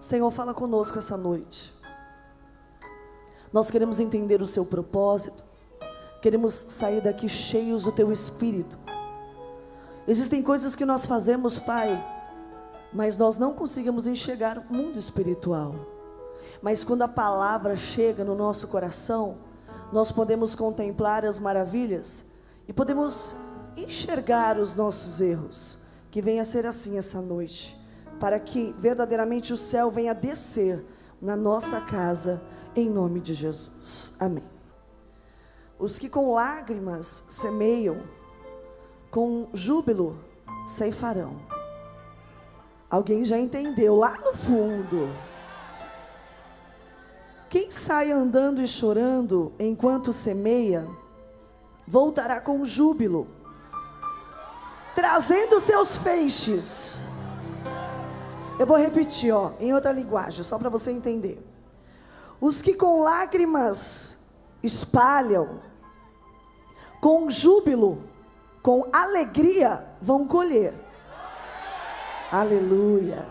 Senhor, fala conosco essa noite. Nós queremos entender o seu propósito, queremos sair daqui cheios do teu espírito. Existem coisas que nós fazemos, Pai, mas nós não conseguimos enxergar o mundo espiritual. Mas quando a palavra chega no nosso coração, nós podemos contemplar as maravilhas e podemos enxergar os nossos erros. Que venha a ser assim essa noite, para que verdadeiramente o céu venha descer na nossa casa, em nome de Jesus. Amém. Os que com lágrimas semeiam, com júbilo ceifarão. Alguém já entendeu lá no fundo. Quem sai andando e chorando enquanto semeia, voltará com júbilo, trazendo seus feixes. Eu vou repetir, ó, em outra linguagem, só para você entender. Os que com lágrimas espalham, com júbilo, com alegria vão colher. Aleluia.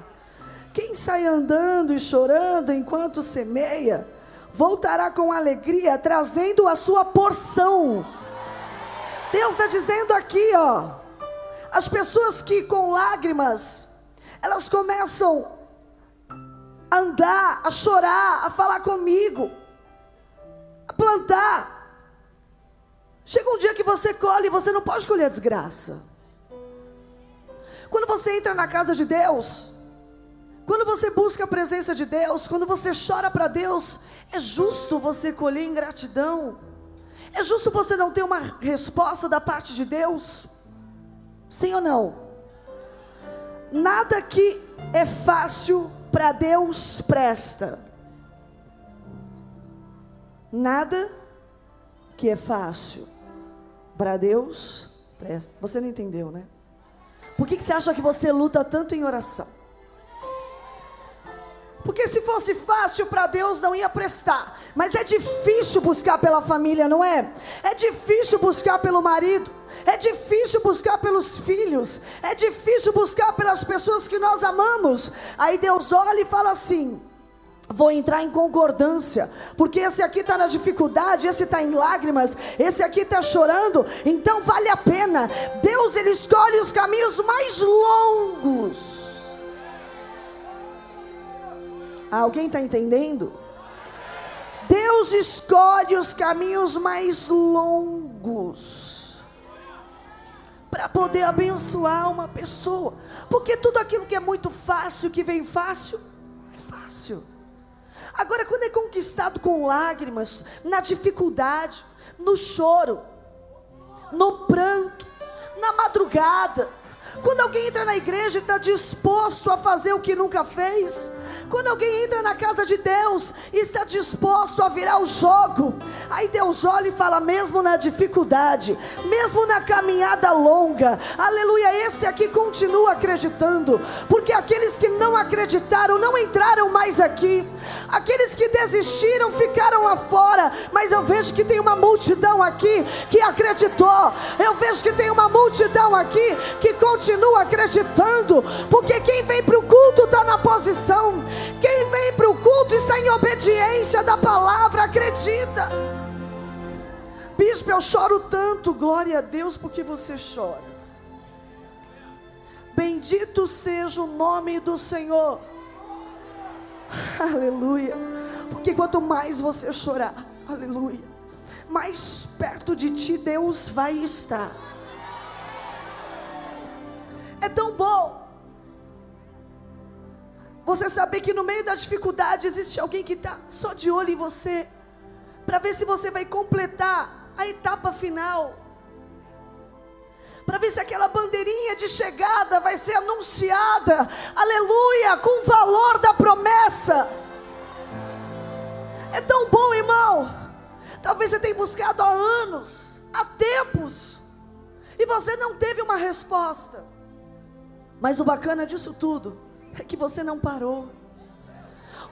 Quem sai andando e chorando enquanto semeia, voltará com alegria, trazendo a sua porção. Deus está dizendo aqui, ó, as pessoas que com lágrimas, elas começam a andar, a chorar, a falar comigo, a plantar. Chega um dia que você colhe e você não pode colher desgraça. Quando você entra na casa de Deus, quando você busca a presença de Deus, quando você chora para Deus, é justo você colher ingratidão. É justo você não ter uma resposta da parte de Deus? Sim ou não? Nada que é fácil para Deus presta. Nada que é fácil para Deus presta. Você não entendeu, né? Por que, que você acha que você luta tanto em oração? Porque se fosse fácil para Deus não ia prestar. Mas é difícil buscar pela família, não é? É difícil buscar pelo marido. É difícil buscar pelos filhos. É difícil buscar pelas pessoas que nós amamos. Aí Deus olha e fala assim: Vou entrar em concordância, porque esse aqui está na dificuldade, esse está em lágrimas, esse aqui está chorando, então vale a pena. Deus ele escolhe os caminhos mais longos Alguém está entendendo? Deus escolhe os caminhos mais longos para poder abençoar uma pessoa, porque tudo aquilo que é muito fácil, que vem fácil, é fácil. Agora, quando é conquistado com lágrimas, na dificuldade, no choro, no pranto, na madrugada, quando alguém entra na igreja e está disposto a fazer o que nunca fez, quando alguém entra na casa de Deus e está disposto a virar o jogo, aí Deus olha e fala: mesmo na dificuldade, mesmo na caminhada longa, aleluia, esse aqui continua acreditando, porque aqueles que não acreditaram não entraram mais aqui, aqueles que desistiram ficaram lá fora, mas eu vejo que tem uma multidão aqui que acreditou, eu vejo que tem uma multidão aqui que continua acreditando, porque quem vem para o culto está na posição, quem vem para o culto está em obediência da palavra, acredita. Bispo, eu choro tanto, glória a Deus, porque você chora. Bendito seja o nome do Senhor. Aleluia. Porque quanto mais você chorar, aleluia, mais perto de ti Deus vai estar. É tão bom você saber que no meio da dificuldade existe alguém que está só de olho em você, para ver se você vai completar a etapa final, para ver se aquela bandeirinha de chegada vai ser anunciada, aleluia, com o valor da promessa. É tão bom, irmão. Talvez você tenha buscado há anos, há tempos, e você não teve uma resposta. Mas o bacana disso tudo é que você não parou.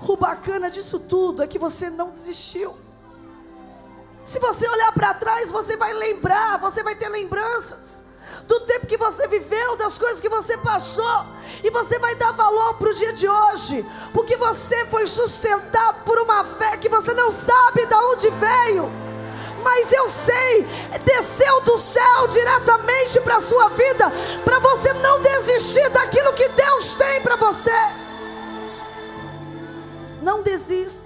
O bacana disso tudo é que você não desistiu. Se você olhar para trás, você vai lembrar, você vai ter lembranças. do tempo que você viveu, das coisas que você passou, e você vai dar valor para o dia de hoje, porque você foi sustentado por uma fé que você não sabe de onde veio. Mas eu sei, desceu do céu diretamente para a sua vida, para você não desistir daquilo que Deus tem para você. Não desista,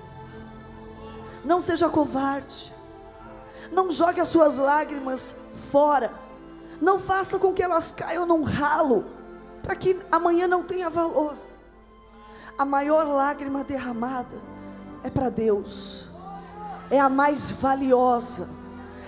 não seja covarde, não jogue as suas lágrimas fora não faça com que elas caiam num ralo, para que amanhã não tenha valor. A maior lágrima derramada é para Deus, é a mais valiosa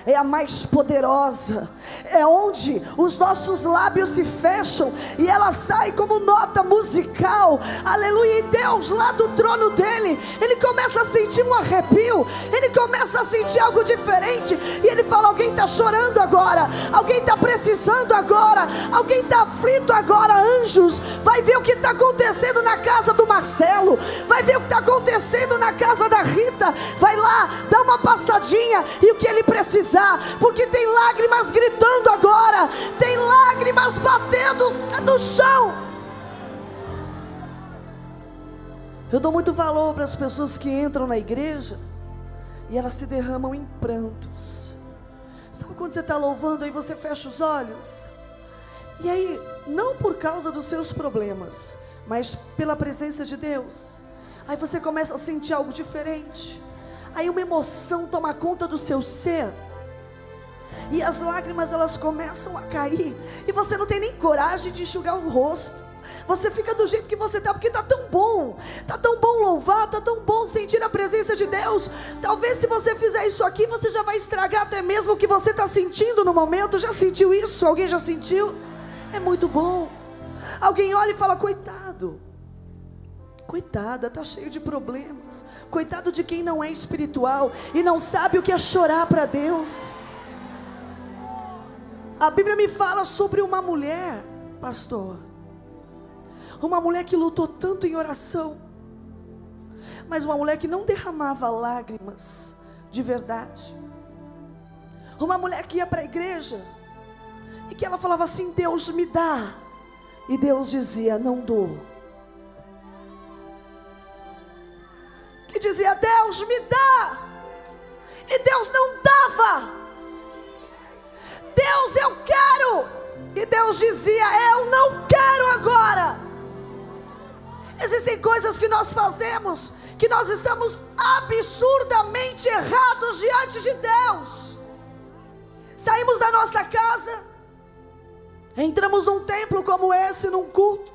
é a mais poderosa, é onde os nossos lábios se fecham e ela sai como nota musical, aleluia. E Deus, lá do trono dele, ele começa a sentir um arrepio, ele começa a sentir algo diferente, e ele fala: Alguém está chorando agora, alguém está precisando agora, alguém está aflito agora. Anjos, vai ver o que está acontecendo na casa do Marcelo, vai ver o que está acontecendo na casa da Rita, vai lá, dá uma passadinha e o que ele precisa porque tem lágrimas gritando agora, tem lágrimas batendo no chão. Eu dou muito valor para as pessoas que entram na igreja e elas se derramam em prantos. Sabe quando você está louvando, aí você fecha os olhos? E aí, não por causa dos seus problemas, mas pela presença de Deus. Aí você começa a sentir algo diferente. Aí uma emoção toma conta do seu ser e as lágrimas elas começam a cair, e você não tem nem coragem de enxugar o rosto. Você fica do jeito que você está, porque está tão bom, está tão bom louvar, está tão bom sentir a presença de Deus. Talvez se você fizer isso aqui, você já vai estragar até mesmo o que você está sentindo no momento. Já sentiu isso? Alguém já sentiu? É muito bom. Alguém olha e fala: coitado, coitada, está cheio de problemas. Coitado de quem não é espiritual e não sabe o que é chorar para Deus. A Bíblia me fala sobre uma mulher, pastor. Uma mulher que lutou tanto em oração, mas uma mulher que não derramava lágrimas de verdade. Uma mulher que ia para a igreja e que ela falava assim: Deus me dá, e Deus dizia: Não dou. Que dizia: Deus me dá, e Deus não dava. Deus, eu quero. E Deus dizia: Eu não quero agora. Existem coisas que nós fazemos que nós estamos absurdamente errados diante de Deus. Saímos da nossa casa, entramos num templo como esse, num culto,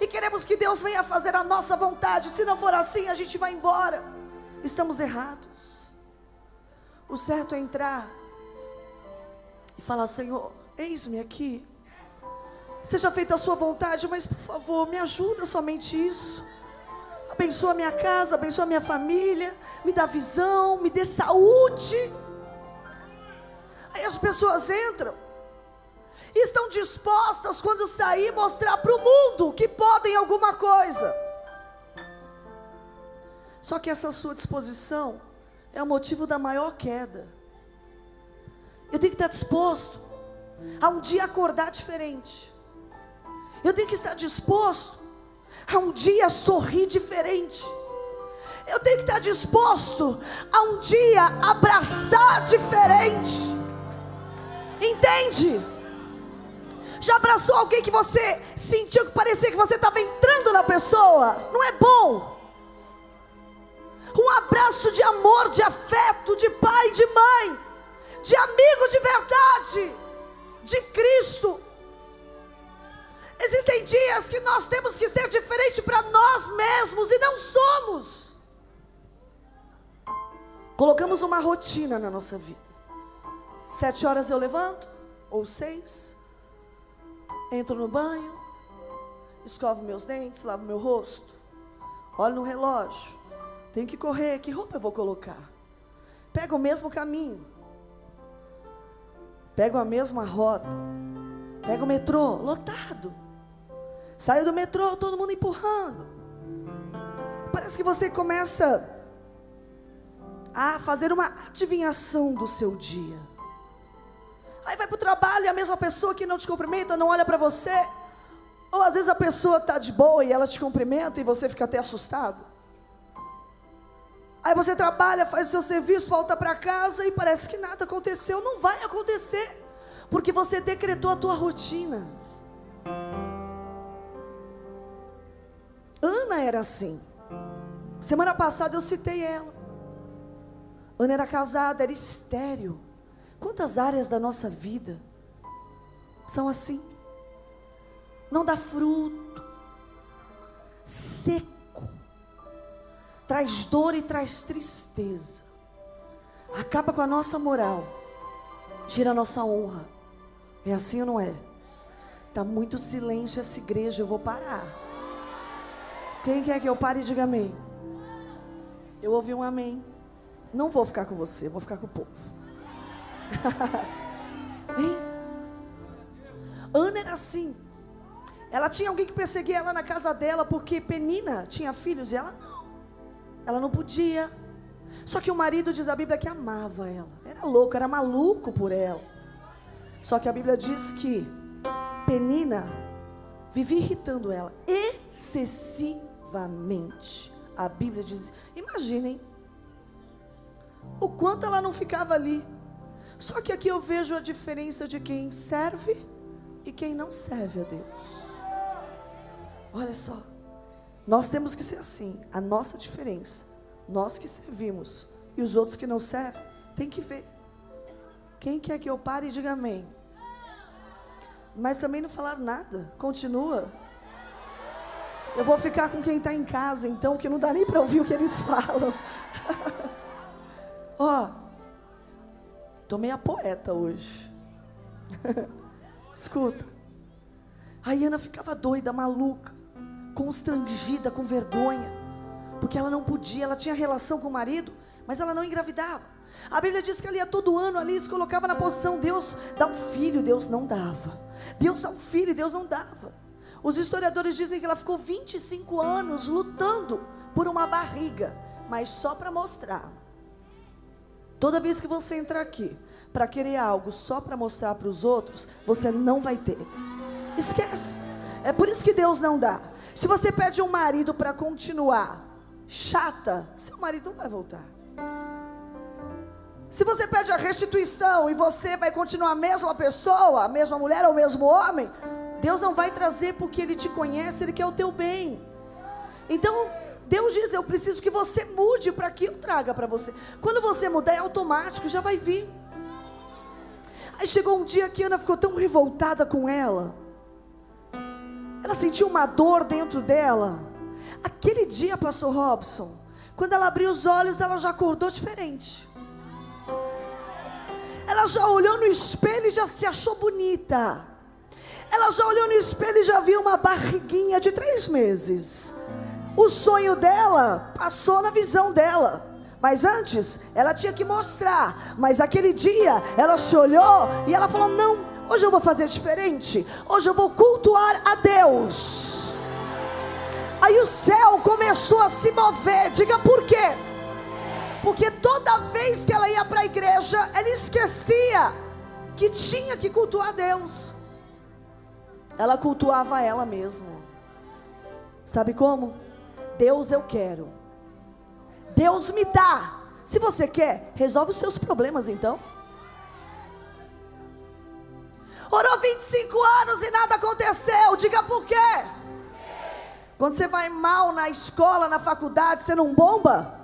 e queremos que Deus venha fazer a nossa vontade. Se não for assim, a gente vai embora. Estamos errados. O certo é entrar falar: Senhor, eis-me aqui. Seja feita a sua vontade, mas por favor, me ajuda somente isso. Abençoa minha casa, abençoa minha família, me dá visão, me dê saúde. Aí as pessoas entram e estão dispostas, quando sair, mostrar para o mundo que podem alguma coisa. Só que essa sua disposição é o motivo da maior queda. Eu tenho que estar disposto a um dia acordar diferente. Eu tenho que estar disposto a um dia sorrir diferente. Eu tenho que estar disposto a um dia abraçar diferente. Entende? Já abraçou alguém que você sentiu que parecia que você estava entrando na pessoa? Não é bom? Um abraço de amor, de afeto, de pai, de mãe de Cristo. Existem dias que nós temos que ser diferente para nós mesmos e não somos. Colocamos uma rotina na nossa vida. Sete horas eu levanto, ou seis, entro no banho, escovo meus dentes, lavo meu rosto, olho no relógio, tenho que correr, que roupa eu vou colocar? Pego o mesmo caminho, pegam a mesma rota, pega o metrô, lotado. Saiu do metrô, todo mundo empurrando. Parece que você começa a fazer uma adivinhação do seu dia. Aí vai para o trabalho e a mesma pessoa que não te cumprimenta não olha para você. Ou às vezes a pessoa está de boa e ela te cumprimenta e você fica até assustado. Aí você trabalha, faz o seu serviço, volta para casa e parece que nada aconteceu. Não vai acontecer, porque você decretou a tua rotina. Ana era assim. Semana passada eu citei ela. Ana era casada, era estéreo. Quantas áreas da nossa vida são assim? Não dá fruto, seco, traz dor e traz tristeza, acaba com a nossa moral, tira a nossa honra. É assim ou não é? Está muito silêncio essa igreja, eu vou parar. Quem quer que eu pare, diga amém. Eu ouvi um amém. Não vou ficar com você, vou ficar com o povo. hein? Ana era assim. Ela tinha alguém que perseguia ela na casa dela porque Penina tinha filhos e ela não. Ela não podia. Só que o marido diz a Bíblia que amava ela. Era louco, era maluco por ela. Só que a Bíblia diz que Penina vivia irritando ela excessivamente. A Bíblia diz, imaginem o quanto ela não ficava ali. Só que aqui eu vejo a diferença de quem serve e quem não serve a Deus. Olha só, nós temos que ser assim, a nossa diferença. Nós que servimos e os outros que não servem, tem que ver. Quem quer que eu pare e diga amém? Mas também não falar nada, continua. Eu vou ficar com quem está em casa, então, que não dá nem para ouvir o que eles falam. Ó, tomei a poeta hoje. Escuta. A Ana ficava doida, maluca, constrangida, com vergonha, porque ela não podia, ela tinha relação com o marido, mas ela não engravidava. A Bíblia diz que ela ia todo ano ali, se colocava na posição, Deus dá um filho, Deus não dava. Deus dá um filho, Deus não dava. Os historiadores dizem que ela ficou 25 anos lutando por uma barriga, mas só para mostrar Toda vez que você entrar aqui para querer algo só para mostrar para os outros, você não vai ter. Esquece. É por isso que Deus não dá. Se você pede um marido para continuar chata, seu marido não vai voltar. Se você pede a restituição e você vai continuar a mesma pessoa, a mesma mulher ou o mesmo homem, Deus não vai trazer porque Ele te conhece, Ele quer o teu bem. Então, Deus diz: Eu preciso que você mude para que eu traga para você. Quando você mudar, é automático, já vai vir. Aí chegou um dia que Ana ficou tão revoltada com ela. Ela sentiu uma dor dentro dela. Aquele dia, pastor Robson, quando ela abriu os olhos, ela já acordou diferente. Ela já olhou no espelho e já se achou bonita. Ela já olhou no espelho e já viu uma barriguinha de três meses. O sonho dela passou na visão dela. Mas antes, ela tinha que mostrar. Mas aquele dia, ela se olhou e ela falou: Não, hoje eu vou fazer diferente. Hoje eu vou cultuar a Deus. Aí o céu começou a se mover. Diga por quê? Porque toda vez que ela ia para a igreja, ela esquecia que tinha que cultuar a Deus. Ela cultuava ela mesma. Sabe como? Deus eu quero. Deus me dá. Se você quer, resolve os seus problemas então. Orou 25 anos e nada aconteceu. Diga por quê? Quando você vai mal na escola, na faculdade, você não bomba?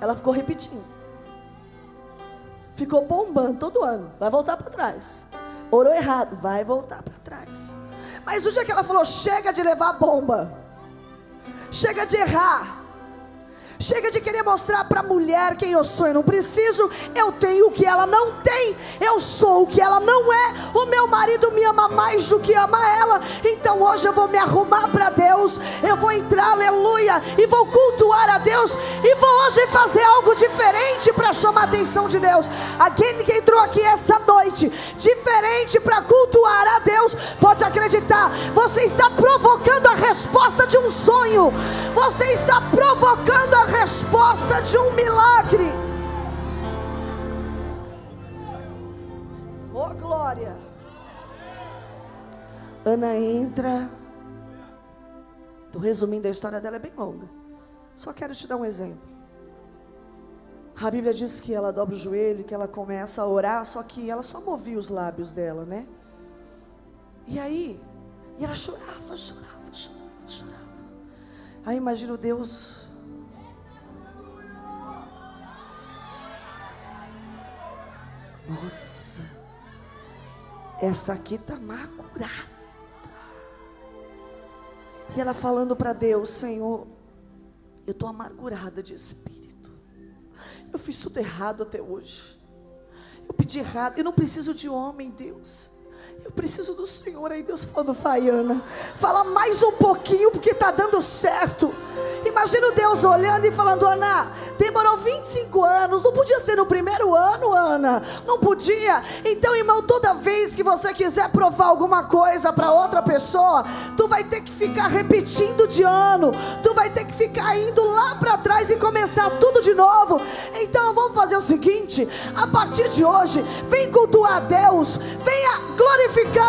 Ela ficou repetindo. Ficou bombando todo ano. Vai voltar para trás. Orou errado, vai voltar para trás. Mas o dia que ela falou: chega de levar bomba. Chega de errar. Chega de querer mostrar para a mulher quem eu sou. Eu não preciso, eu tenho o que ela não tem. Eu sou o que ela não é. O meu marido me ama mais do que ama ela. Então hoje eu vou me arrumar para Deus. Eu vou entrar, aleluia, e vou cultuar a Deus. E vou hoje fazer algo diferente para chamar a atenção de Deus. Aquele que entrou aqui essa noite, diferente para cultuar a Deus, pode acreditar. Você está provocando a resposta de um sonho. Você está provocando a resposta de um milagre. Oh glória. Ana entra. Estou resumindo a história dela, é bem longa. Só quero te dar um exemplo. A Bíblia diz que ela dobra o joelho, que ela começa a orar, só que ela só movia os lábios dela, né? E aí, e ela chorava, chorava, chorava, chorava. Aí imagino Deus. Nossa, essa aqui está maculada. E ela falando para Deus: Senhor, eu estou amargurada de espírito. Eu fiz tudo errado até hoje. Eu pedi errado. Eu não preciso de homem, Deus. Eu preciso do Senhor. Aí Deus falando, vai, Ana, fala mais um pouquinho, porque está dando certo. Imagina Deus olhando e falando, Ana, demorou 25 anos, não podia ser no primeiro ano, Ana, não podia. Então, irmão, toda vez que você quiser provar alguma coisa para outra pessoa, tu vai ter que ficar repetindo de ano, tu vai ter que ficar indo lá para trás e começar tudo de novo. Então, vamos fazer o seguinte: a partir de hoje, vem cultuar Deus, venha glorificar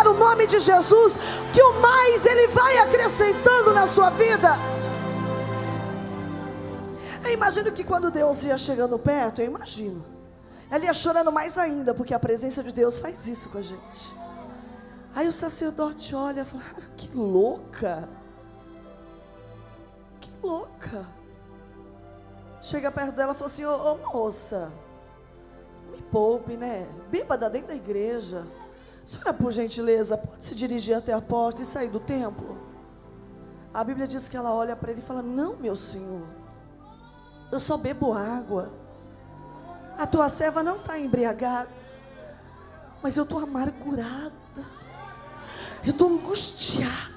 o nome de Jesus, que o mais Ele vai acrescentando na sua vida. Eu imagino que quando Deus ia chegando perto, eu imagino. Ela ia chorando mais ainda, porque a presença de Deus faz isso com a gente. Aí o sacerdote olha e fala: ah, Que louca! Que louca! Chega perto dela e fala assim: Ô moça, me poupe, né? Bêbada dentro da igreja. Senhora, por gentileza, pode se dirigir até a porta e sair do templo? A Bíblia diz que ela olha para ele e fala: Não, meu senhor. Eu só bebo água. A tua serva não está embriagada. Mas eu estou amargurada. Eu estou angustiada.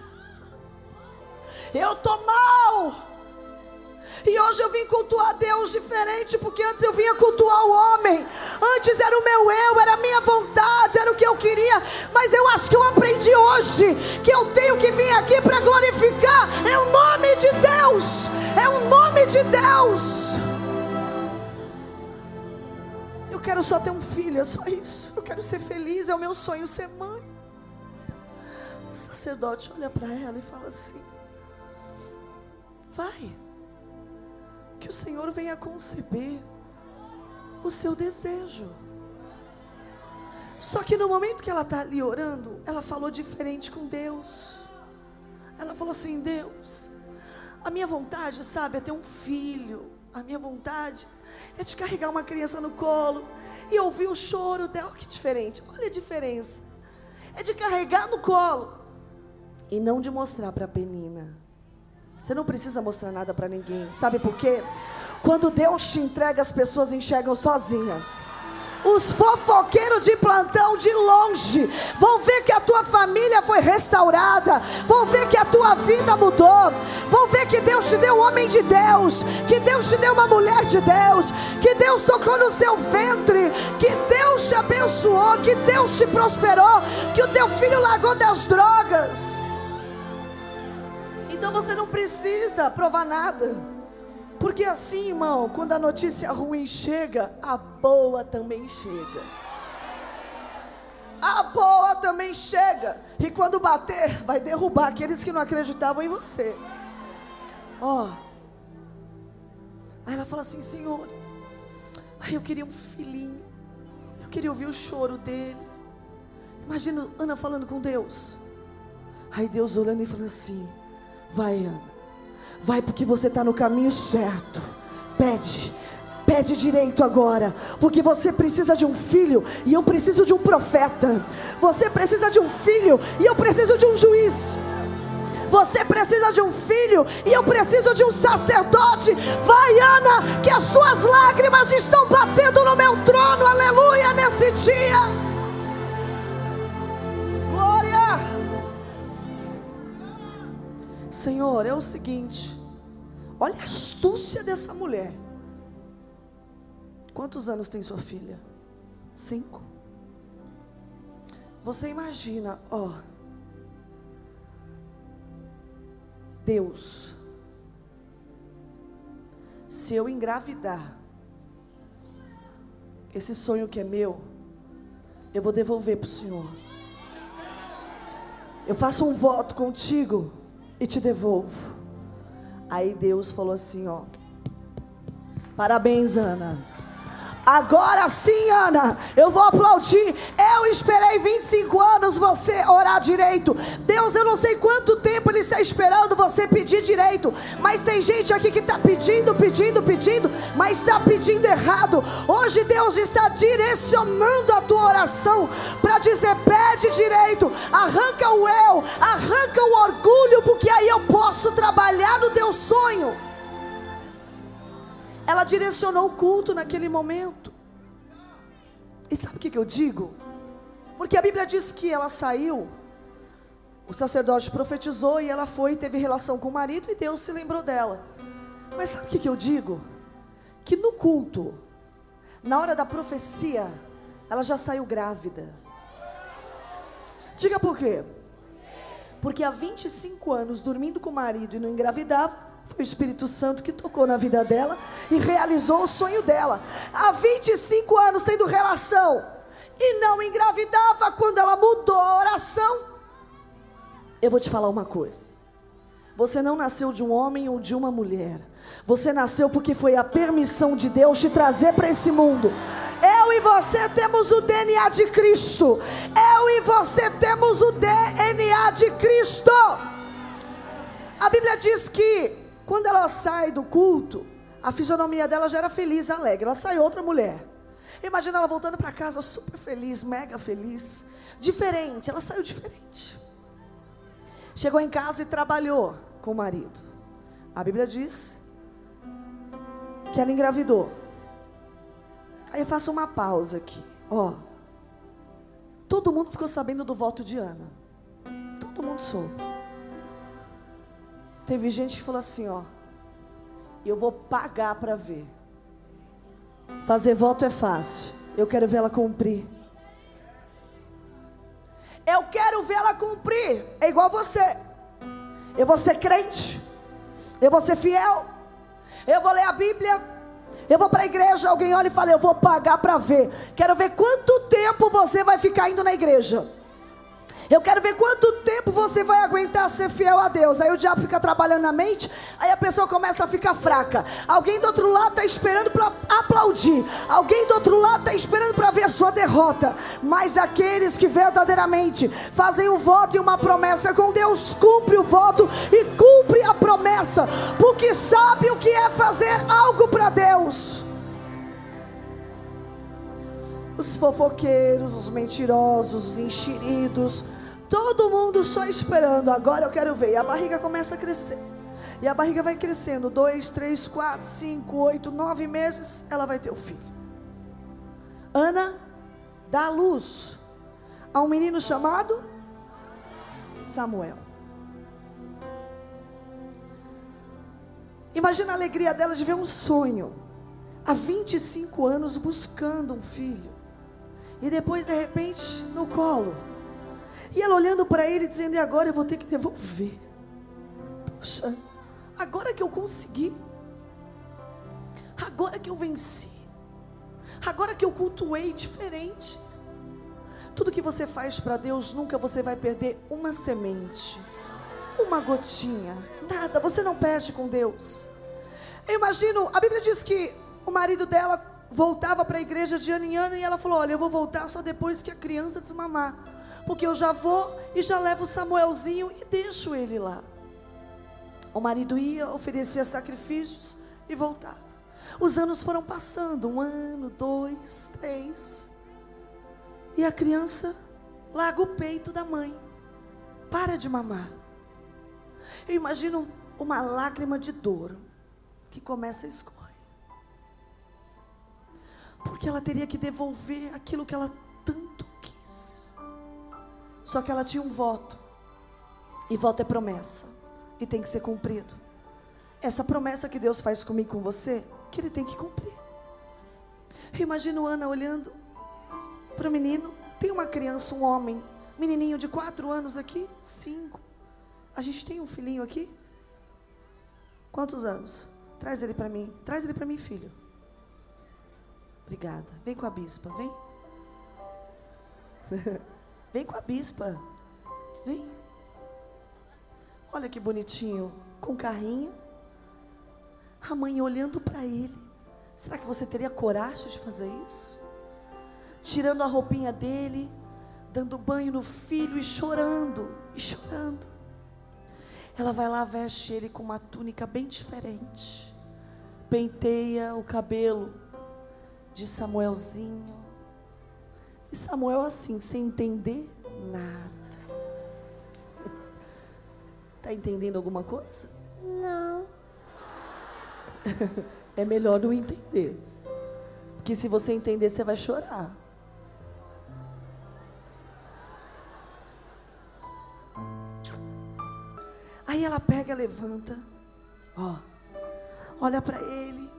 Eu estou mal. E hoje eu vim cultuar Deus diferente, porque antes eu vinha cultuar o homem. Antes era o meu eu, era a minha vontade, era o que eu queria. Mas eu acho que eu aprendi hoje que eu tenho que vir aqui para glorificar. É o nome de Deus. É o nome de Deus. Eu quero só ter um filho, é só isso. Eu quero ser feliz, é o meu sonho ser mãe. O sacerdote olha para ela e fala assim: Vai que o Senhor venha conceber o seu desejo. Só que no momento que ela está ali orando, ela falou diferente com Deus. Ela falou assim: Deus, a minha vontade, sabe, é ter um filho. A minha vontade é de carregar uma criança no colo e ouvir o choro dela. Olha que diferente, olha a diferença. É de carregar no colo e não de mostrar para a penina. Você não precisa mostrar nada para ninguém. Sabe por quê? Quando Deus te entrega, as pessoas enxergam sozinha. Os fofoqueiros de plantão de longe vão ver que a tua família foi restaurada, vão ver que a tua vida mudou, vão ver que Deus te deu um homem de Deus, que Deus te deu uma mulher de Deus, que Deus tocou no seu ventre, que Deus te abençoou, que Deus te prosperou, que o teu filho largou das drogas. Então você não precisa provar nada. Porque assim, irmão, quando a notícia ruim chega, a boa também chega. A boa também chega. E quando bater, vai derrubar aqueles que não acreditavam em você. Ó. Oh. Aí ela fala assim: Senhor, ai, eu queria um filhinho. Eu queria ouvir o choro dele. Imagina Ana falando com Deus. Aí Deus olhando e falando assim: Vai, Ana. Vai porque você está no caminho certo. Pede. Pede direito agora, porque você precisa de um filho e eu preciso de um profeta. Você precisa de um filho e eu preciso de um juiz. Você precisa de um filho e eu preciso de um sacerdote. Vai, Ana, que as suas lágrimas estão batendo no meu trono. Aleluia nesse dia. Senhor, é o seguinte: olha a astúcia dessa mulher. Quantos anos tem sua filha? Cinco. Você imagina, ó. Deus, se eu engravidar, esse sonho que é meu, eu vou devolver para o Senhor. Eu faço um voto contigo e te devolvo. Aí Deus falou assim, ó. Parabéns, Ana. Agora sim, Ana, eu vou aplaudir. Eu esperei 25 anos você orar direito. Deus, eu não sei quanto tempo Ele está esperando você pedir direito. Mas tem gente aqui que está pedindo, pedindo, pedindo, mas está pedindo errado. Hoje Deus está direcionando a tua oração para dizer: pede direito, arranca o eu, arranca o orgulho, porque aí eu posso trabalhar no teu sonho. Ela direcionou o culto naquele momento. E sabe o que, eu digo? Porque a Bíblia diz que ela saiu, o sacerdote profetizou e ela foi e teve relação com o marido e Deus se lembrou dela. Mas sabe o que eu digo? Que no culto, na hora da profecia, ela já saiu grávida. Diga por quê? Porque há 25 anos dormindo com o marido e não engravidava, foi o Espírito Santo que tocou na vida dela e realizou o sonho dela. Há 25 anos tendo relação e não engravidava quando ela mudou a oração. Eu vou te falar uma coisa. Você não nasceu de um homem ou de uma mulher. Você nasceu porque foi a permissão de Deus te trazer para esse mundo. Eu e você temos o DNA de Cristo. Eu e você temos o DNA de Cristo. A Bíblia diz que quando ela sai do culto, a fisionomia dela já era feliz, alegre. Ela sai outra mulher. Imagina ela voltando para casa super feliz, mega feliz, diferente. Ela saiu diferente. Chegou em casa e trabalhou com o marido. A Bíblia diz que ela engravidou. Aí eu faço uma pausa aqui. Ó, todo mundo ficou sabendo do voto de Ana. Todo mundo soube. Teve gente que falou assim, ó, eu vou pagar para ver. Fazer voto é fácil. Eu quero ver ela cumprir. Eu quero ver ela cumprir. É igual você. Eu vou ser crente. Eu vou ser fiel. Eu vou ler a Bíblia. Eu vou para a igreja. Alguém olha e fala: Eu vou pagar para ver. Quero ver quanto tempo você vai ficar indo na igreja. Eu quero ver quanto tempo você vai aguentar ser fiel a Deus. Aí o diabo fica trabalhando na mente, aí a pessoa começa a ficar fraca. Alguém do outro lado está esperando para aplaudir. Alguém do outro lado está esperando para ver a sua derrota. Mas aqueles que verdadeiramente fazem um voto e uma promessa com Deus, cumpre o voto e cumpre a promessa, porque sabe o que é fazer algo para Deus os fofoqueiros, os mentirosos, os enxeridos, Todo mundo só esperando. Agora eu quero ver. E a barriga começa a crescer. E a barriga vai crescendo. Dois, três, quatro, cinco, oito, nove meses. Ela vai ter o filho. Ana dá luz a um menino chamado Samuel. Imagina a alegria dela de ver um sonho. Há 25 anos buscando um filho. E depois, de repente, no colo e ela olhando para ele, dizendo: E agora eu vou ter que devolver. Poxa, agora que eu consegui. Agora que eu venci. Agora que eu cultuei diferente. Tudo que você faz para Deus, nunca você vai perder uma semente, uma gotinha, nada. Você não perde com Deus. Eu imagino, a Bíblia diz que o marido dela voltava para a igreja de ano em ano e ela falou: Olha, eu vou voltar só depois que a criança desmamar porque eu já vou e já levo Samuelzinho e deixo ele lá. O marido ia, oferecia sacrifícios e voltava. Os anos foram passando, um ano, dois, três. E a criança larga o peito da mãe, para de mamar. Eu imagino uma lágrima de dor que começa a escorrer. Porque ela teria que devolver aquilo que ela tanto só que ela tinha um voto. E voto é promessa. E tem que ser cumprido. Essa promessa que Deus faz comigo com você, que Ele tem que cumprir. Eu imagino Ana olhando para o menino. Tem uma criança, um homem, menininho de quatro anos aqui, cinco. A gente tem um filhinho aqui. Quantos anos? Traz ele para mim. Traz ele para mim, filho. Obrigada. Vem com a bispa, vem. Vem com a bispa. Vem. Olha que bonitinho. Com carrinho. A mãe olhando para ele. Será que você teria coragem de fazer isso? Tirando a roupinha dele, dando banho no filho e chorando, e chorando. Ela vai lá, veste ele com uma túnica bem diferente. Penteia o cabelo de Samuelzinho. E Samuel assim, sem entender nada. Está entendendo alguma coisa? Não. é melhor não entender. Porque se você entender, você vai chorar. Aí ela pega, levanta, ó, olha para ele,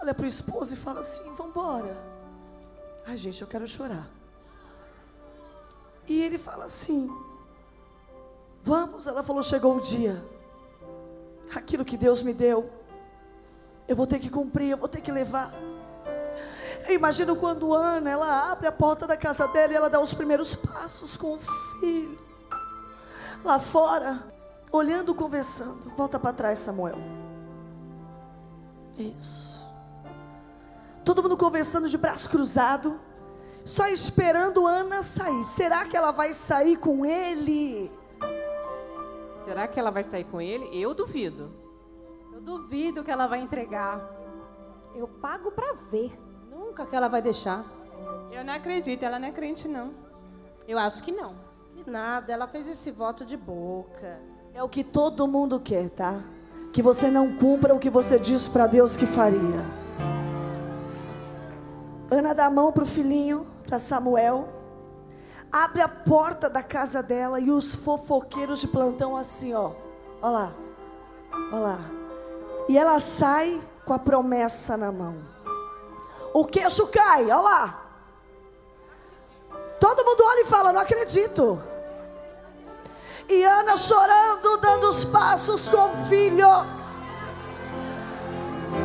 olha para o esposo e fala assim: vamos embora. Ai, gente, eu quero chorar. E ele fala assim: vamos. Ela falou: chegou o dia, aquilo que Deus me deu, eu vou ter que cumprir, eu vou ter que levar. Eu imagino quando Ana, ela abre a porta da casa dela e ela dá os primeiros passos com o filho. Lá fora, olhando, conversando. Volta para trás, Samuel. Isso. Todo mundo conversando de braço cruzado, só esperando Ana sair. Será que ela vai sair com ele? Será que ela vai sair com ele? Eu duvido. Eu duvido que ela vai entregar. Eu pago para ver. Nunca que ela vai deixar. Eu não acredito, ela não é crente não. Eu acho que não. Que nada, ela fez esse voto de boca. É o que todo mundo quer, tá? Que você não cumpra o que você disse para Deus que faria. Ana dá a mão para o filhinho, para Samuel. Abre a porta da casa dela e os fofoqueiros de plantão assim, ó. Olha lá. Olha lá. E ela sai com a promessa na mão. O queixo cai, olha lá. Todo mundo olha e fala: Não acredito. E Ana chorando, dando os passos com o filho.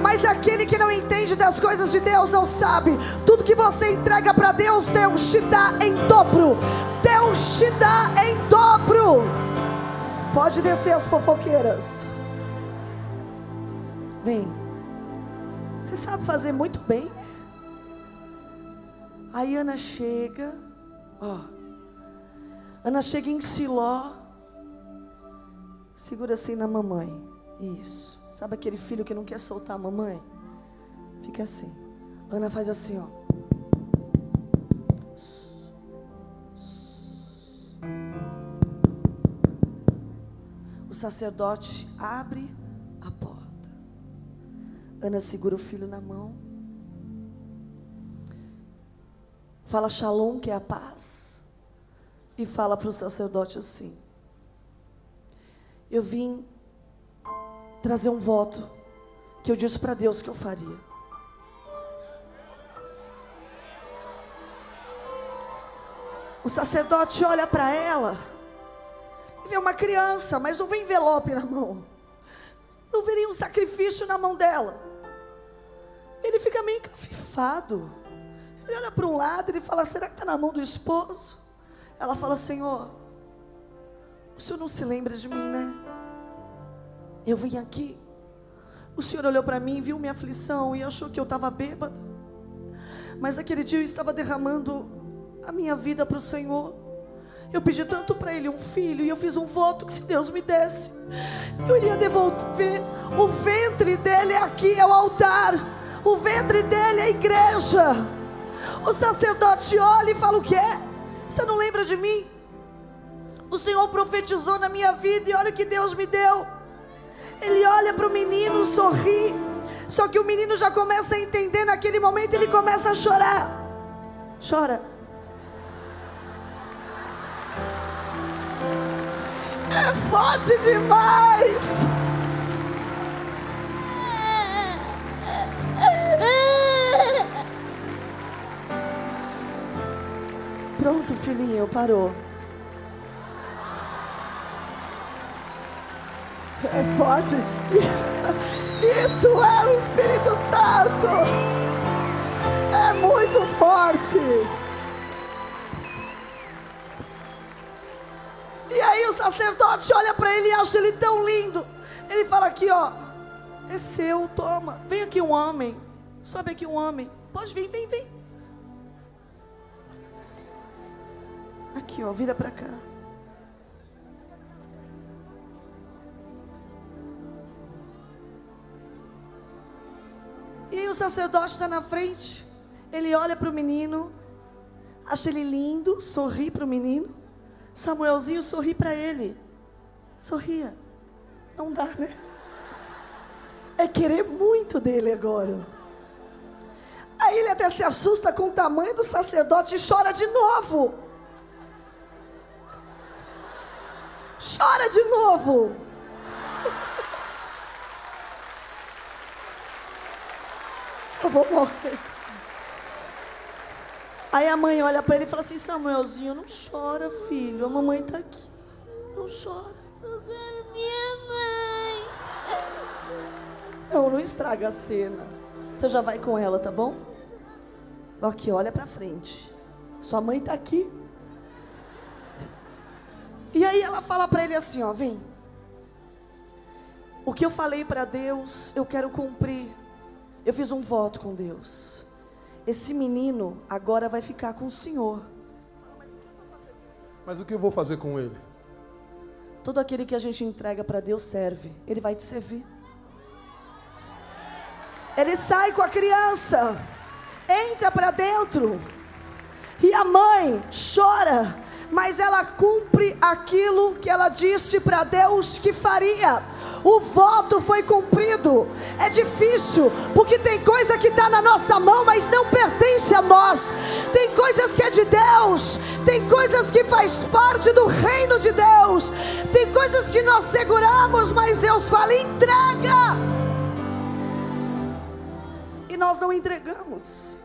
Mas aquele que não entende das coisas de Deus não sabe. Tudo que você entrega para Deus, Deus te dá em dobro. Deus te dá em dobro. Pode descer as fofoqueiras. Vem. Você sabe fazer muito bem. Aí Ana chega, ó. Ana chega em Siló. Segura assim na mamãe. Isso. Sabe aquele filho que não quer soltar a mamãe? Fica assim. Ana faz assim, ó. O sacerdote abre a porta. Ana segura o filho na mão. Fala shalom, que é a paz. E fala para o sacerdote assim: eu vim trazer um voto que eu disse para Deus que eu faria. O sacerdote olha para ela e vê uma criança, mas não vê envelope na mão. Não vê nenhum sacrifício na mão dela. Ele fica meio encafifado. Ele olha para um lado e fala: Será que está na mão do esposo? Ela fala: Senhor, o senhor não se lembra de mim, né? Eu vim aqui. O senhor olhou para mim, viu minha aflição e achou que eu estava bêbada. Mas aquele dia eu estava derramando a minha vida para o Senhor. Eu pedi tanto para Ele um filho e eu fiz um voto que se Deus me desse, eu iria devolver. O ventre dele é aqui, é o altar. O ventre dele é a igreja. O sacerdote olha e fala: O que é? Você não lembra de mim? O Senhor profetizou na minha vida e olha o que Deus me deu. Ele olha para o menino, sorri. Só que o menino já começa a entender naquele momento, ele começa a chorar. Chora. É forte demais. Pronto, filhinho, parou. é forte. Isso é o Espírito Santo. É muito forte. E aí o sacerdote olha para ele e acha ele tão lindo. Ele fala aqui, ó, é seu, toma. Vem aqui um homem. Sobe aqui um homem. Pode vir, vem, vem. Aqui, ó, vira para cá. E aí o sacerdote está na frente. Ele olha para o menino, acha ele lindo, sorri para o menino. Samuelzinho sorri para ele. Sorria. Não dá, né? É querer muito dele agora. Aí ele até se assusta com o tamanho do sacerdote e chora de novo. Chora de novo. Eu vou morrer. Aí a mãe olha para ele e fala assim: Samuelzinho, não chora, filho. A mamãe está aqui. Não chora. Eu quero minha mãe. Não, não estraga a cena. Você já vai com ela, tá bom? Aqui, olha para frente. Sua mãe está aqui. E aí ela fala para ele assim, ó, vem. O que eu falei para Deus, eu quero cumprir. Eu fiz um voto com Deus. Esse menino agora vai ficar com o Senhor. Mas o que eu vou fazer com ele? Todo aquele que a gente entrega para Deus serve. Ele vai te servir. Ele sai com a criança, entra para dentro. E a mãe chora mas ela cumpre aquilo que ela disse para Deus que faria. O voto foi cumprido. É difícil, porque tem coisa que está na nossa mão, mas não pertence a nós. Tem coisas que é de Deus, tem coisas que faz parte do reino de Deus, tem coisas que nós seguramos, mas Deus fala: entrega. E nós não entregamos.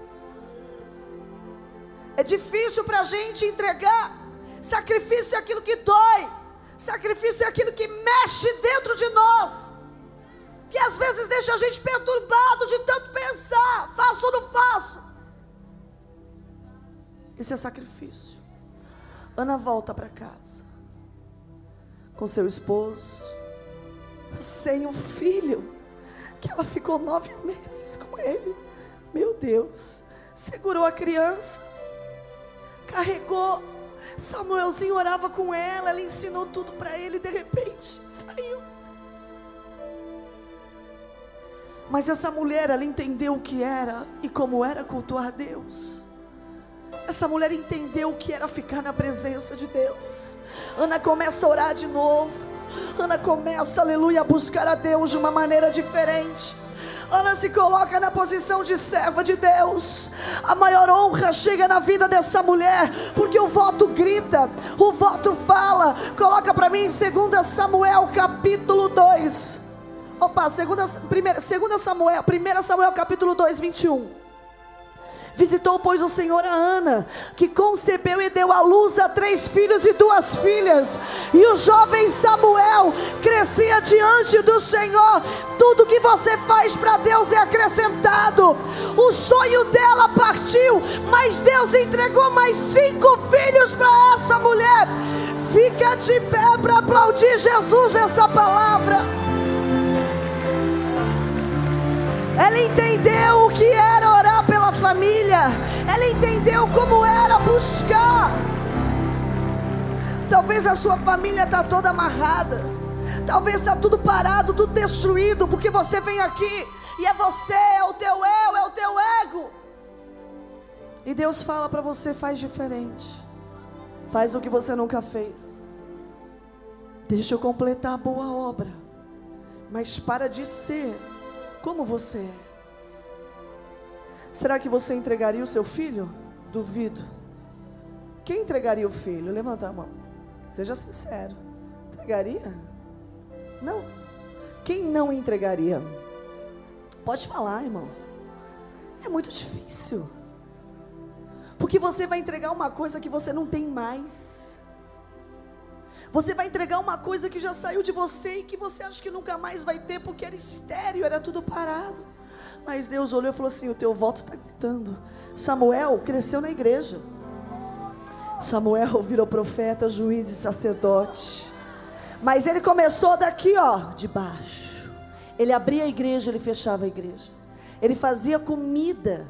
É difícil para a gente entregar. Sacrifício é aquilo que dói. Sacrifício é aquilo que mexe dentro de nós. Que às vezes deixa a gente perturbado de tanto pensar: faço ou não faço? Isso é sacrifício. Ana volta para casa com seu esposo, sem o filho, que ela ficou nove meses com ele. Meu Deus, segurou a criança, carregou Samuelzinho orava com ela, ela ensinou tudo para ele, de repente saiu. Mas essa mulher, ela entendeu o que era e como era cultuar Deus. Essa mulher entendeu o que era ficar na presença de Deus. Ana começa a orar de novo. Ana começa, aleluia, a buscar a Deus de uma maneira diferente. Ana se coloca na posição de serva de Deus. A maior honra chega na vida dessa mulher, porque o voto grita, o voto fala. Coloca para mim em 2 Samuel capítulo 2. Opa, 2 Samuel, 1 Samuel capítulo 2, 21. Visitou, pois, o Senhor a Ana, que concebeu e deu à luz a três filhos e duas filhas. E o jovem Samuel crescia diante do Senhor. Tudo que você faz para Deus é acrescentado. O sonho dela partiu, mas Deus entregou mais cinco filhos para essa mulher. Fica de pé para aplaudir Jesus essa palavra. Ela entendeu o que era orar pela família. Ela entendeu como era buscar. Talvez a sua família está toda amarrada. Talvez está tudo parado, tudo destruído, porque você vem aqui e é você, é o teu eu, é o teu ego. E Deus fala para você: faz diferente. Faz o que você nunca fez. Deixa eu completar a boa obra. Mas para de ser como você é. Será que você entregaria o seu filho? Duvido. Quem entregaria o filho? Levanta a mão. Seja sincero. Entregaria? Não. Quem não entregaria? Pode falar, irmão. É muito difícil. Porque você vai entregar uma coisa que você não tem mais. Você vai entregar uma coisa que já saiu de você e que você acha que nunca mais vai ter porque era estéreo, era tudo parado. Mas Deus olhou e falou assim: O teu voto está gritando. Samuel cresceu na igreja. Samuel virou profeta, juiz e sacerdote. Mas ele começou daqui, ó, de baixo. Ele abria a igreja, ele fechava a igreja. Ele fazia comida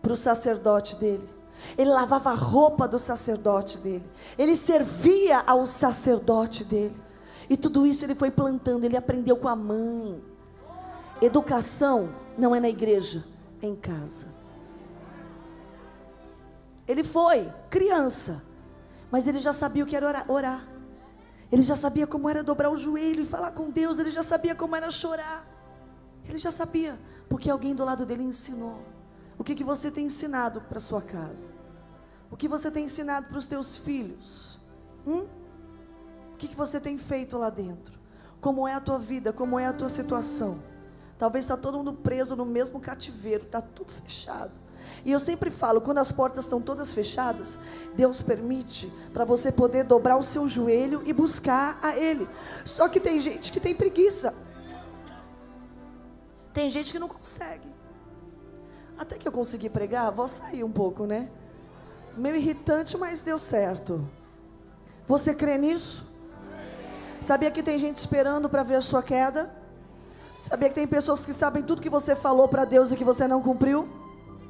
para o sacerdote dele. Ele lavava a roupa do sacerdote dele. Ele servia ao sacerdote dele. E tudo isso ele foi plantando, ele aprendeu com a mãe. Educação não é na igreja, é em casa. Ele foi criança, mas ele já sabia o que era orar. Ele já sabia como era dobrar o joelho e falar com Deus, ele já sabia como era chorar. Ele já sabia, porque alguém do lado dele ensinou. O que, que você tem ensinado para sua casa? O que você tem ensinado para os teus filhos? Hum? O que, que você tem feito lá dentro? Como é a tua vida? Como é a tua situação? Talvez está todo mundo preso no mesmo cativeiro, está tudo fechado. E eu sempre falo, quando as portas estão todas fechadas, Deus permite para você poder dobrar o seu joelho e buscar a Ele. Só que tem gente que tem preguiça. Tem gente que não consegue. Até que eu consegui pregar, vou sair um pouco, né? Meio irritante, mas deu certo. Você crê nisso? Sabia que tem gente esperando para ver a sua queda? Sabia que tem pessoas que sabem tudo que você falou para Deus e que você não cumpriu?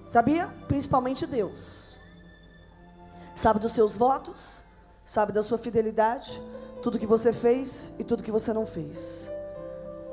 Sabia? Principalmente Deus. Sabe dos seus votos, sabe da sua fidelidade, tudo que você fez e tudo que você não fez.